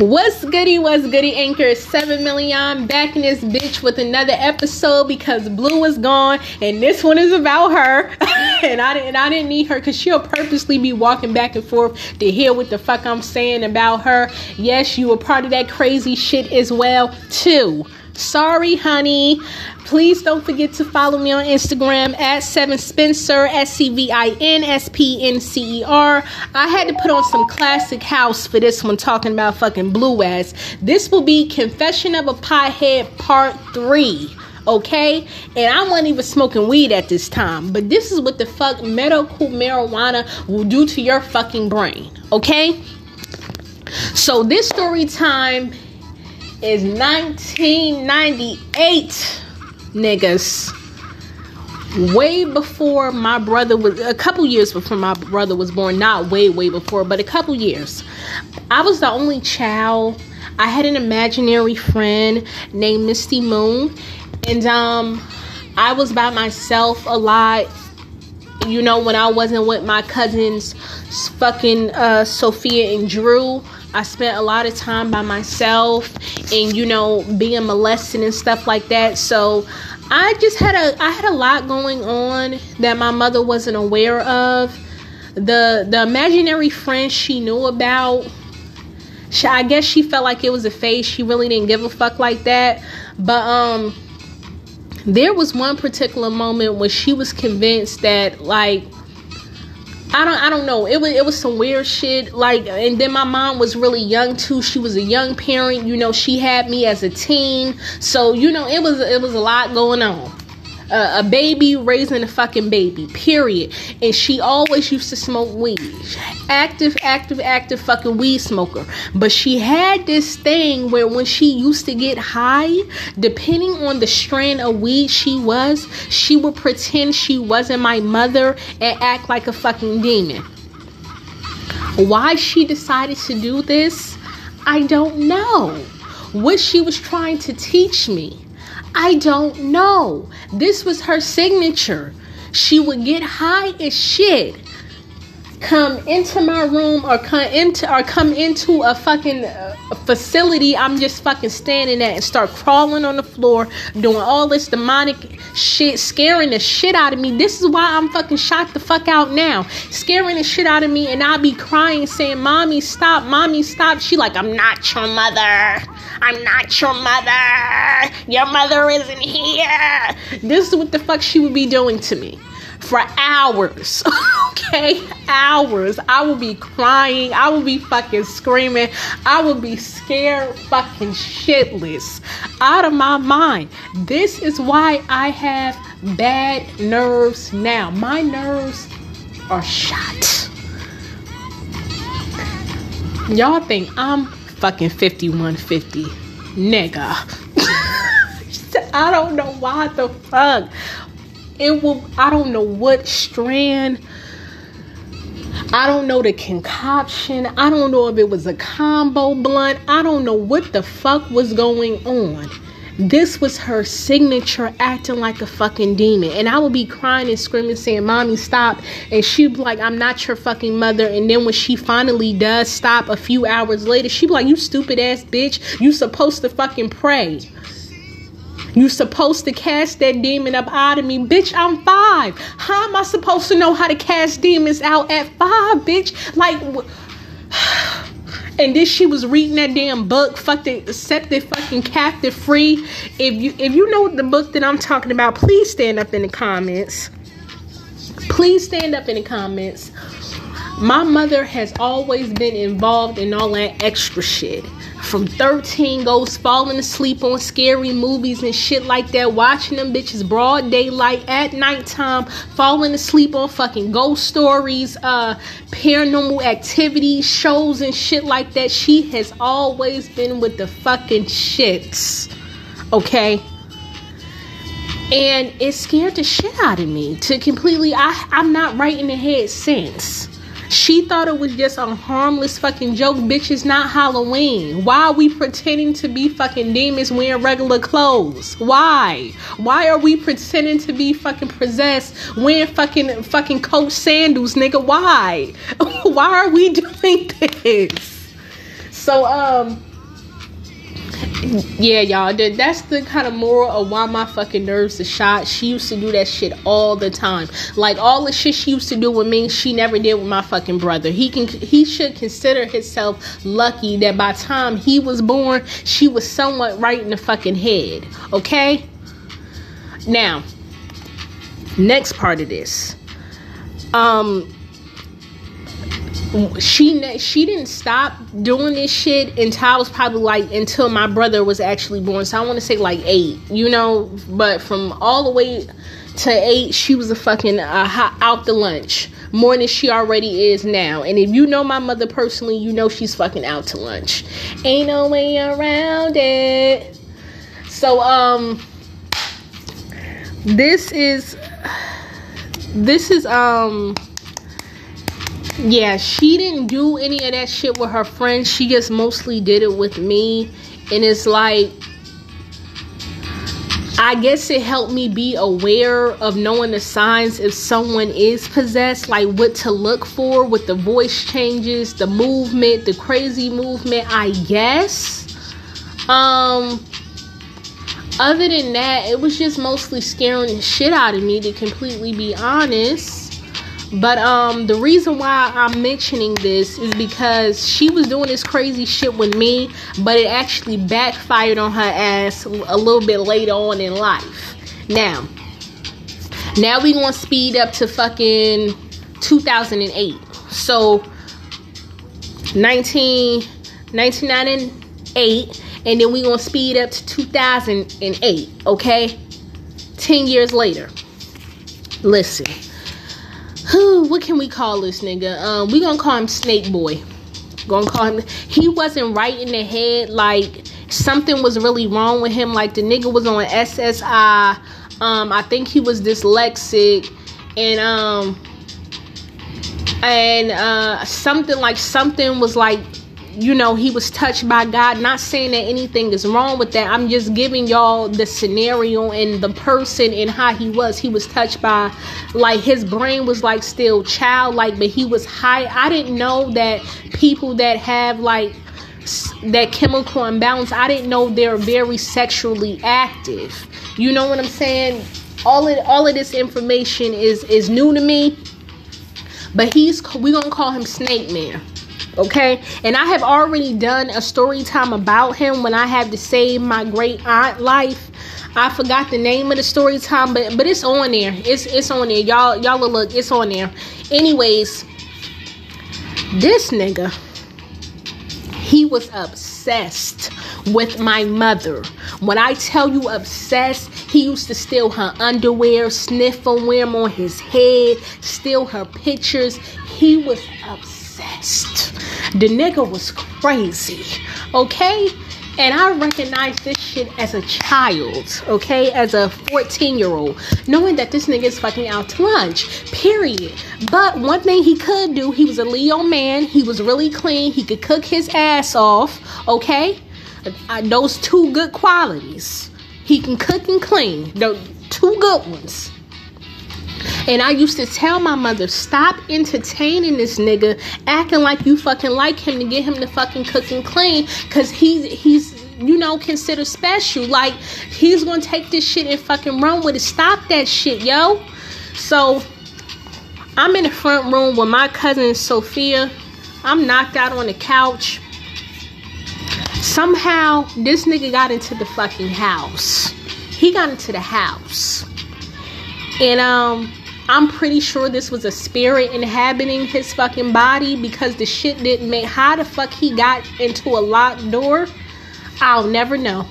What's goody? What's goody? Anchor 7 million back in this bitch with another episode because Blue is gone and this one is about her. and I didn't I didn't need her because she'll purposely be walking back and forth to hear what the fuck I'm saying about her. Yes, you were part of that crazy shit as well, too. Sorry, honey. Please don't forget to follow me on Instagram at Sevin Spencer S C V I N S P N C E R. I had to put on some classic house for this one, talking about fucking blue ass. This will be Confession of a Pothead Part Three. Okay, and I wasn't even smoking weed at this time, but this is what the fuck medical marijuana will do to your fucking brain. Okay, so this story time is 1998, niggas. Way before my brother was, a couple years before my brother was born. Not way, way before, but a couple years. I was the only child. I had an imaginary friend named Misty Moon, and um, I was by myself a lot. You know, when I wasn't with my cousins, fucking uh, Sophia and Drew. I spent a lot of time by myself and you know being molested and stuff like that. So I just had a I had a lot going on that my mother wasn't aware of. The the imaginary friend she knew about she, I guess she felt like it was a phase. She really didn't give a fuck like that. But um there was one particular moment when she was convinced that like I don't I don't know. It was it was some weird shit. Like and then my mom was really young too. She was a young parent. You know, she had me as a teen. So, you know, it was it was a lot going on a baby raising a fucking baby, period. And she always used to smoke weed. Active, active, active fucking weed smoker. But she had this thing where when she used to get high, depending on the strand of weed she was, she would pretend she wasn't my mother and act like a fucking demon. Why she decided to do this, I don't know. What she was trying to teach me I don't know. This was her signature. She would get high as shit, come into my room or come into or come into a fucking uh, facility I'm just fucking standing at and start crawling on the floor, doing all this demonic shit, scaring the shit out of me. This is why I'm fucking shot the fuck out now. Scaring the shit out of me and I'll be crying saying, "Mommy, stop. Mommy, stop." She like, "I'm not your mother." I'm not your mother. Your mother isn't here. This is what the fuck she would be doing to me for hours. okay? Hours. I will be crying. I will be fucking screaming. I will be scared fucking shitless out of my mind. This is why I have bad nerves now. My nerves are shot. Y'all think I'm fucking 5150. Nigga. I don't know why the fuck. It will, I don't know what strand. I don't know the concoction. I don't know if it was a combo blunt. I don't know what the fuck was going on. This was her signature acting like a fucking demon. And I would be crying and screaming, saying, Mommy, stop. And she'd be like, I'm not your fucking mother. And then when she finally does stop a few hours later, she'd be like, You stupid ass bitch. You supposed to fucking pray. You supposed to cast that demon up out of me. Bitch, I'm five. How am I supposed to know how to cast demons out at five, bitch? Like, and then she was reading that damn book, fuck set the fucking captive free. If you if you know the book that I'm talking about, please stand up in the comments. Please stand up in the comments. My mother has always been involved in all that extra shit. From 13 goes falling asleep on scary movies and shit like that, watching them bitches broad daylight at nighttime, falling asleep on fucking ghost stories, uh, paranormal activity shows and shit like that. She has always been with the fucking shits. Okay? And it scared the shit out of me to completely I I'm not right in the head since. She thought it was just a harmless fucking joke. Bitch, it's not Halloween. Why are we pretending to be fucking demons wearing regular clothes? Why? Why are we pretending to be fucking possessed wearing fucking fucking coat sandals, nigga? Why? Why are we doing this? So um yeah, y'all. That's the kind of moral of why my fucking nerves are shot. She used to do that shit all the time. Like all the shit she used to do with me, she never did with my fucking brother. He can he should consider himself lucky that by time he was born, she was somewhat right in the fucking head. Okay? Now, next part of this. Um she she didn't stop doing this shit until I was probably like until my brother was actually born. So I want to say like eight, you know. But from all the way to eight, she was a fucking uh, out the lunch more than she already is now. And if you know my mother personally, you know she's fucking out to lunch. Ain't no way around it. So um, this is this is um yeah, she didn't do any of that shit with her friends. She just mostly did it with me. And it's like, I guess it helped me be aware of knowing the signs if someone is possessed, like what to look for with the voice changes, the movement, the crazy movement, I guess. Um, other than that, it was just mostly scaring the shit out of me to completely be honest. But um, the reason why I'm mentioning this is because she was doing this crazy shit with me, but it actually backfired on her ass a little bit later on in life. Now, now we gonna speed up to fucking 2008. So 19, 1998, and then we gonna speed up to 2008. Okay, 10 years later. Listen what can we call this nigga? Um, we gonna call him Snake Boy. Gonna call him. He wasn't right in the head. Like something was really wrong with him. Like the nigga was on SSI. Um, I think he was dyslexic, and um, and uh, something like something was like you know, he was touched by God. Not saying that anything is wrong with that. I'm just giving y'all the scenario and the person and how he was. He was touched by, like, his brain was like still childlike, but he was high. I didn't know that people that have like that chemical imbalance, I didn't know they're very sexually active. You know what I'm saying? All of all of this information is is new to me. But he's we're gonna call him Snake Man okay and i have already done a story time about him when i had to save my great aunt life i forgot the name of the story time but but it's on there it's it's on there y'all y'all look it's on there anyways this nigga he was obsessed with my mother. When I tell you obsessed, he used to steal her underwear, sniff wear them on his head, steal her pictures. He was obsessed. The nigga was crazy, okay? And I recognized this shit as a child, okay? As a 14 year old, knowing that this nigga is fucking out to lunch, period. But one thing he could do, he was a Leo man, he was really clean, he could cook his ass off, okay? Uh, those two good qualities. He can cook and clean, those two good ones. And I used to tell my mother, stop entertaining this nigga, acting like you fucking like him to get him to fucking cook and clean. Cause he's he's you know, considered special. Like he's gonna take this shit and fucking run with it. Stop that shit, yo. So I'm in the front room with my cousin Sophia. I'm knocked out on the couch. Somehow this nigga got into the fucking house. He got into the house. And um I'm pretty sure this was a spirit inhabiting his fucking body because the shit didn't make how the fuck he got into a locked door. I'll never know.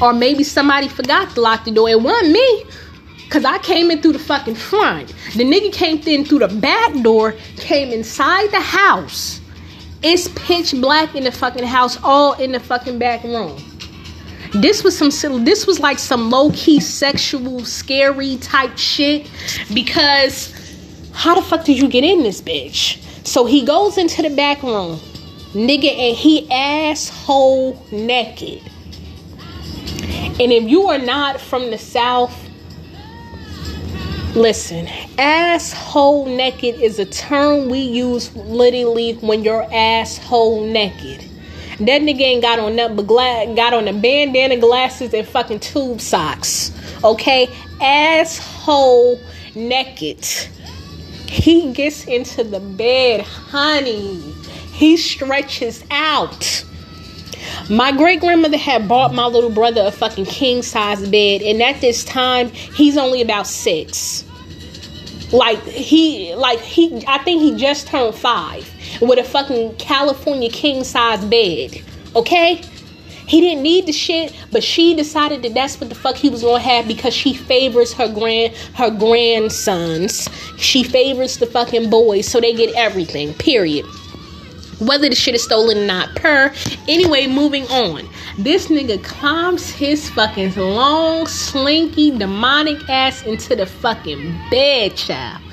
Or maybe somebody forgot to lock the door. It wasn't me. Cause I came in through the fucking front. The nigga came in through the back door, came inside the house. It's pitch black in the fucking house, all in the fucking back room. This was some this was like some low key sexual scary type shit because how the fuck did you get in this bitch? So he goes into the back room, nigga, and he asshole naked. And if you are not from the south, Listen, asshole naked is a term we use literally when you're asshole naked. That nigga ain't got on nothing but gla- got on a bandana, glasses, and fucking tube socks. Okay, asshole naked. He gets into the bed, honey. He stretches out. My great grandmother had bought my little brother a fucking king size bed, and at this time, he's only about six. Like he, like he, I think he just turned five with a fucking California king size bed. Okay, he didn't need the shit, but she decided that that's what the fuck he was gonna have because she favors her grand, her grandsons. She favors the fucking boys, so they get everything. Period whether the shit is stolen or not. Per. Anyway, moving on. This nigga climbs his fucking long, slinky, demonic ass into the fucking bed, child.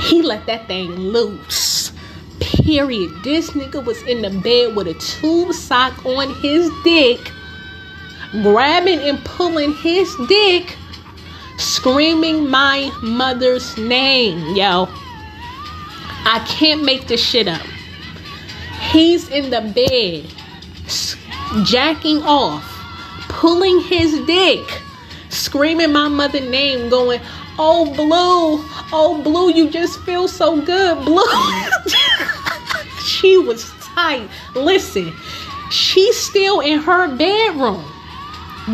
He let that thing loose. Period. This nigga was in the bed with a tube sock on his dick, grabbing and pulling his dick, screaming my mother's name, yo. I can't make this shit up. He's in the bed, jacking off, pulling his dick, screaming my mother name, going, Oh, Blue, oh, Blue, you just feel so good, Blue. she was tight. Listen, she's still in her bedroom.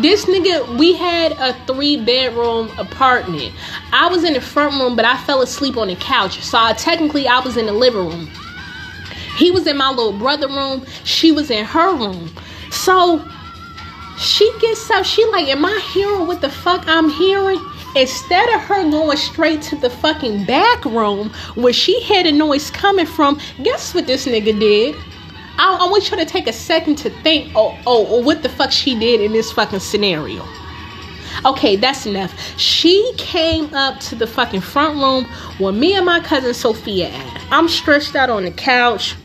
This nigga, we had a three bedroom apartment. I was in the front room, but I fell asleep on the couch. So I, technically, I was in the living room. He was in my little brother room. She was in her room. So she gets up. She like, am I hearing what the fuck I'm hearing? Instead of her going straight to the fucking back room where she had a noise coming from, guess what this nigga did? I, I want you to take a second to think, oh, oh, oh, what the fuck she did in this fucking scenario. Okay, that's enough. She came up to the fucking front room where me and my cousin Sophia at. I'm stretched out on the couch.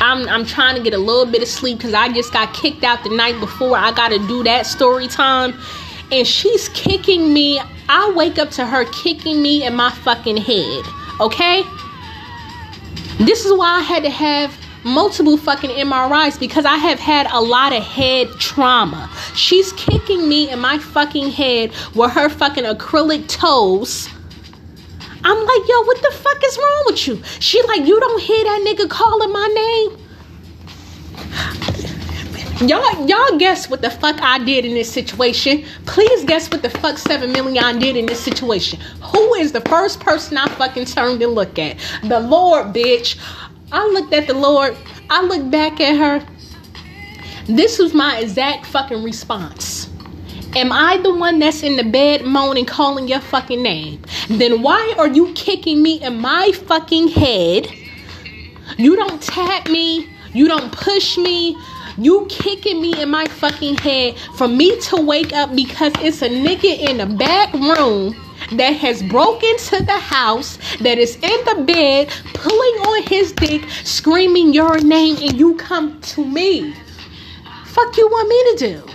I'm I'm trying to get a little bit of sleep because I just got kicked out the night before. I gotta do that story time. And she's kicking me. I wake up to her kicking me in my fucking head. Okay? This is why I had to have multiple fucking MRIs because I have had a lot of head trauma. She's kicking me in my fucking head with her fucking acrylic toes. I'm like, yo, what the fuck is wrong with you? She like, you don't hear that nigga calling my name? Y'all, y'all guess what the fuck I did in this situation. Please guess what the fuck 7 million did in this situation. Who is the first person I fucking turned to look at? The Lord, bitch. I looked at the Lord. I looked back at her. This was my exact fucking response. Am I the one that's in the bed moaning, calling your fucking name? Then why are you kicking me in my fucking head? You don't tap me. You don't push me. You kicking me in my fucking head for me to wake up because it's a nigga in the back room that has broken into the house, that is in the bed, pulling on his dick, screaming your name, and you come to me. Fuck you want me to do?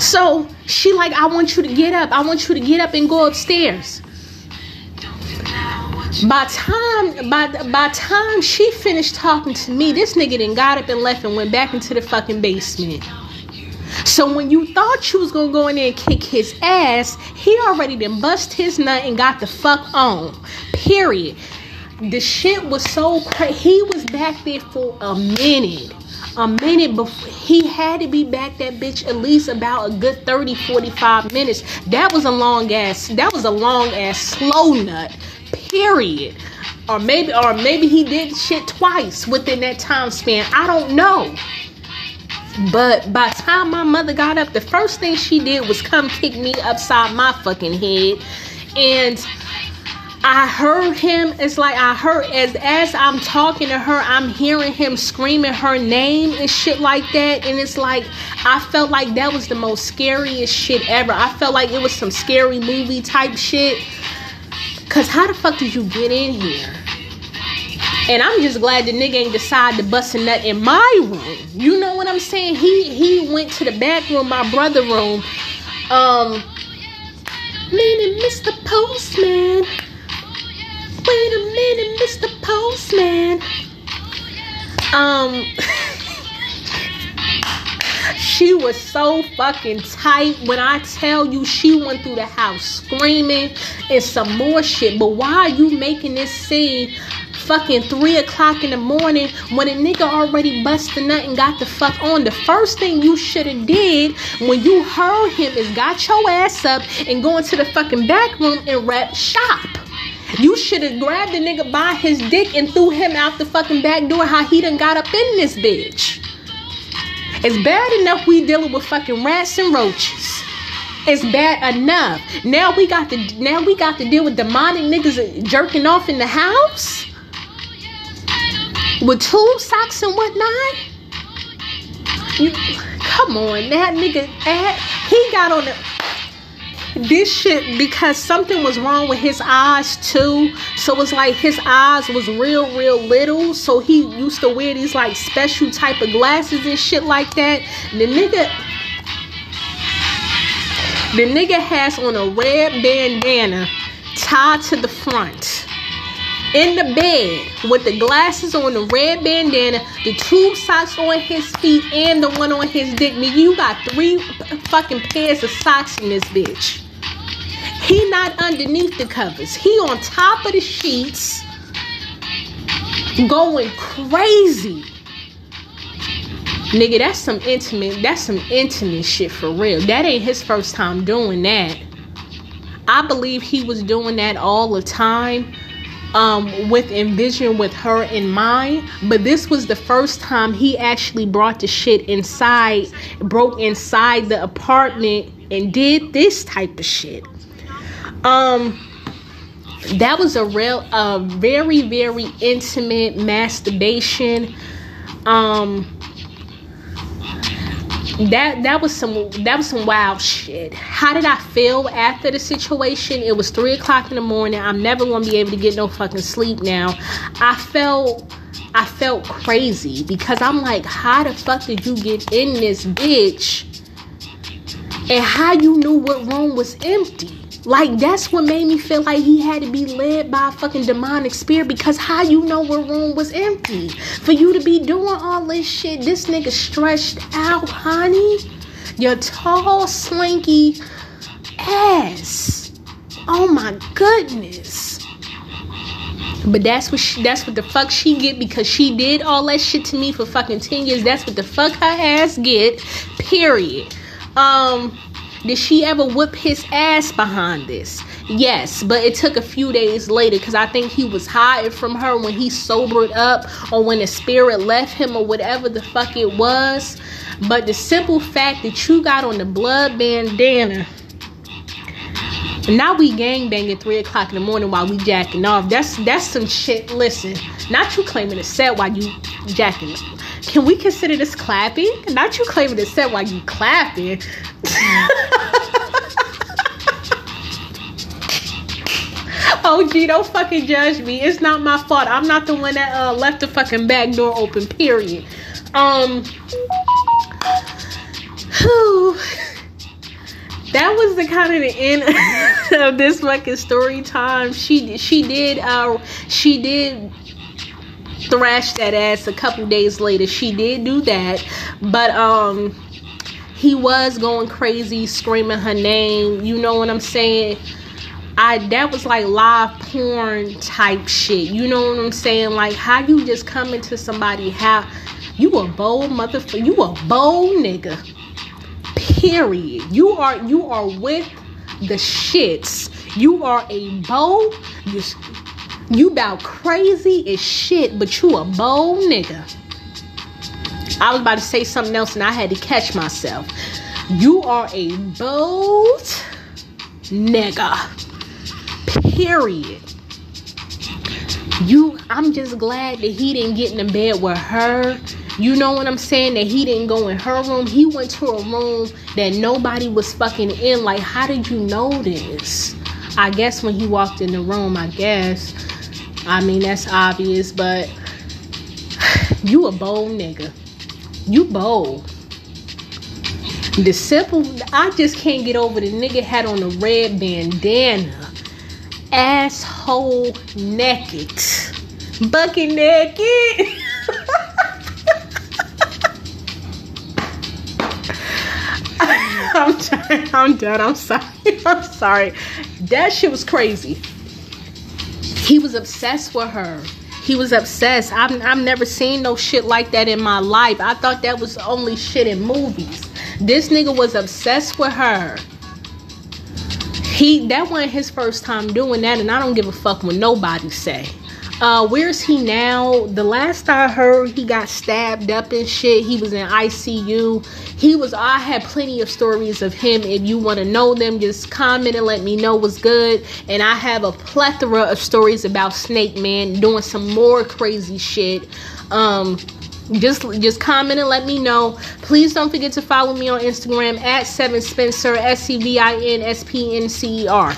So she like, I want you to get up. I want you to get up and go upstairs. By time by by time she finished talking to me, this nigga then got up and left and went back into the fucking basement. So when you thought you was gonna go in there and kick his ass, he already done bust his nut and got the fuck on. Period. The shit was so crazy. He was back there for a minute. A minute before he had to be back that bitch at least about a good 30 45 minutes. That was a long ass that was a long ass slow nut. Period. Or maybe or maybe he did shit twice within that time span. I don't know. But by the time my mother got up, the first thing she did was come kick me upside my fucking head. And I heard him. It's like I heard as as I'm talking to her, I'm hearing him screaming her name and shit like that. And it's like I felt like that was the most scariest shit ever. I felt like it was some scary movie type shit. Cause how the fuck did you get in here? And I'm just glad the nigga ain't decide to bust a nut in my room. You know what I'm saying? He he went to the back room, my brother room, Um, minute, Mr. Postman. Wait a minute, Mr. Postman. Um, she was so fucking tight. When I tell you, she went through the house screaming and some more shit. But why are you making this scene fucking three o'clock in the morning when a nigga already busted nut and got the fuck on. The first thing you should have did when you heard him is got your ass up and go into the fucking back room and rap shop. You should have grabbed the nigga by his dick and threw him out the fucking back door how he done got up in this bitch. It's bad enough we dealing with fucking rats and roaches. It's bad enough. Now we got to now we got to deal with demonic niggas jerking off in the house with tube socks and whatnot. You, come on, that nigga, eh, he got on the this shit because something was wrong with his eyes too. So it's like his eyes was real, real little. So he used to wear these like special type of glasses and shit like that. The nigga, the nigga has on a red bandana tied to the front in the bed with the glasses on, the red bandana, the two socks on his feet, and the one on his dick. Nigga, you got three fucking pairs of socks in this bitch. He not underneath the covers. He on top of the sheets, going crazy. Nigga, that's some intimate, that's some intimate shit for real. That ain't his first time doing that. I believe he was doing that all the time um, with Envision with her in mind, but this was the first time he actually brought the shit inside, broke inside the apartment and did this type of shit. Um, that was a real, a very, very intimate masturbation. Um, that that was some that was some wild shit. How did I feel after the situation? It was three o'clock in the morning. I'm never gonna be able to get no fucking sleep now. I felt I felt crazy because I'm like, how the fuck did you get in this bitch? And how you knew what room was empty? Like that's what made me feel like he had to be led by a fucking demonic spirit because how you know what room was empty? For you to be doing all this shit, this nigga stretched out, honey. Your tall, slinky ass. Oh my goodness. But that's what she, that's what the fuck she get because she did all that shit to me for fucking 10 years. That's what the fuck her ass get. Period. Um did she ever whip his ass behind this? Yes, but it took a few days later because I think he was hiding from her when he sobered up or when the spirit left him or whatever the fuck it was. But the simple fact that you got on the blood bandana. Now we gang banging three o'clock in the morning while we jacking off. That's that's some shit. Listen, not you claiming to set while you jacking. Can we consider this clapping? Not you claiming to set while you clapping. oh, gee, don't fucking judge me. It's not my fault. I'm not the one that uh, left the fucking back door open. Period. Um. Whew. That was the kind of the end of this fucking story time. She she did uh she did thrash that ass a couple days later. She did do that, but um he was going crazy screaming her name. You know what i'm saying? I that was like live porn type shit. You know what i'm saying? Like how you just come into somebody how you a bold motherfucker you a bold nigga. Period. You are you are with the shits. You are a bold you you about crazy as shit but you a bold nigga I was about to say something else and I had to catch myself. You are a bold nigga. Period. You I'm just glad that he didn't get in the bed with her. You know what I'm saying? That he didn't go in her room. He went to a room that nobody was fucking in. Like, how did you know this? I guess when he walked in the room, I guess. I mean, that's obvious, but you a bold nigga. You bold. The simple, I just can't get over the nigga had on a red bandana, asshole naked, bucket naked. I'm. I'm done. I'm sorry. I'm sorry. That shit was crazy. He was obsessed with her. He was obsessed. I've, I've never seen no shit like that in my life. I thought that was only shit in movies. This nigga was obsessed with her. He that wasn't his first time doing that, and I don't give a fuck what nobody say. Uh, where's he now? The last I heard, he got stabbed up and shit. He was in ICU. He was. I had plenty of stories of him. If you want to know them, just comment and let me know what's good. And I have a plethora of stories about Snake Man doing some more crazy shit. Um, just just comment and let me know. Please don't forget to follow me on Instagram at Sevin Spencer S C V I N S P N C E R.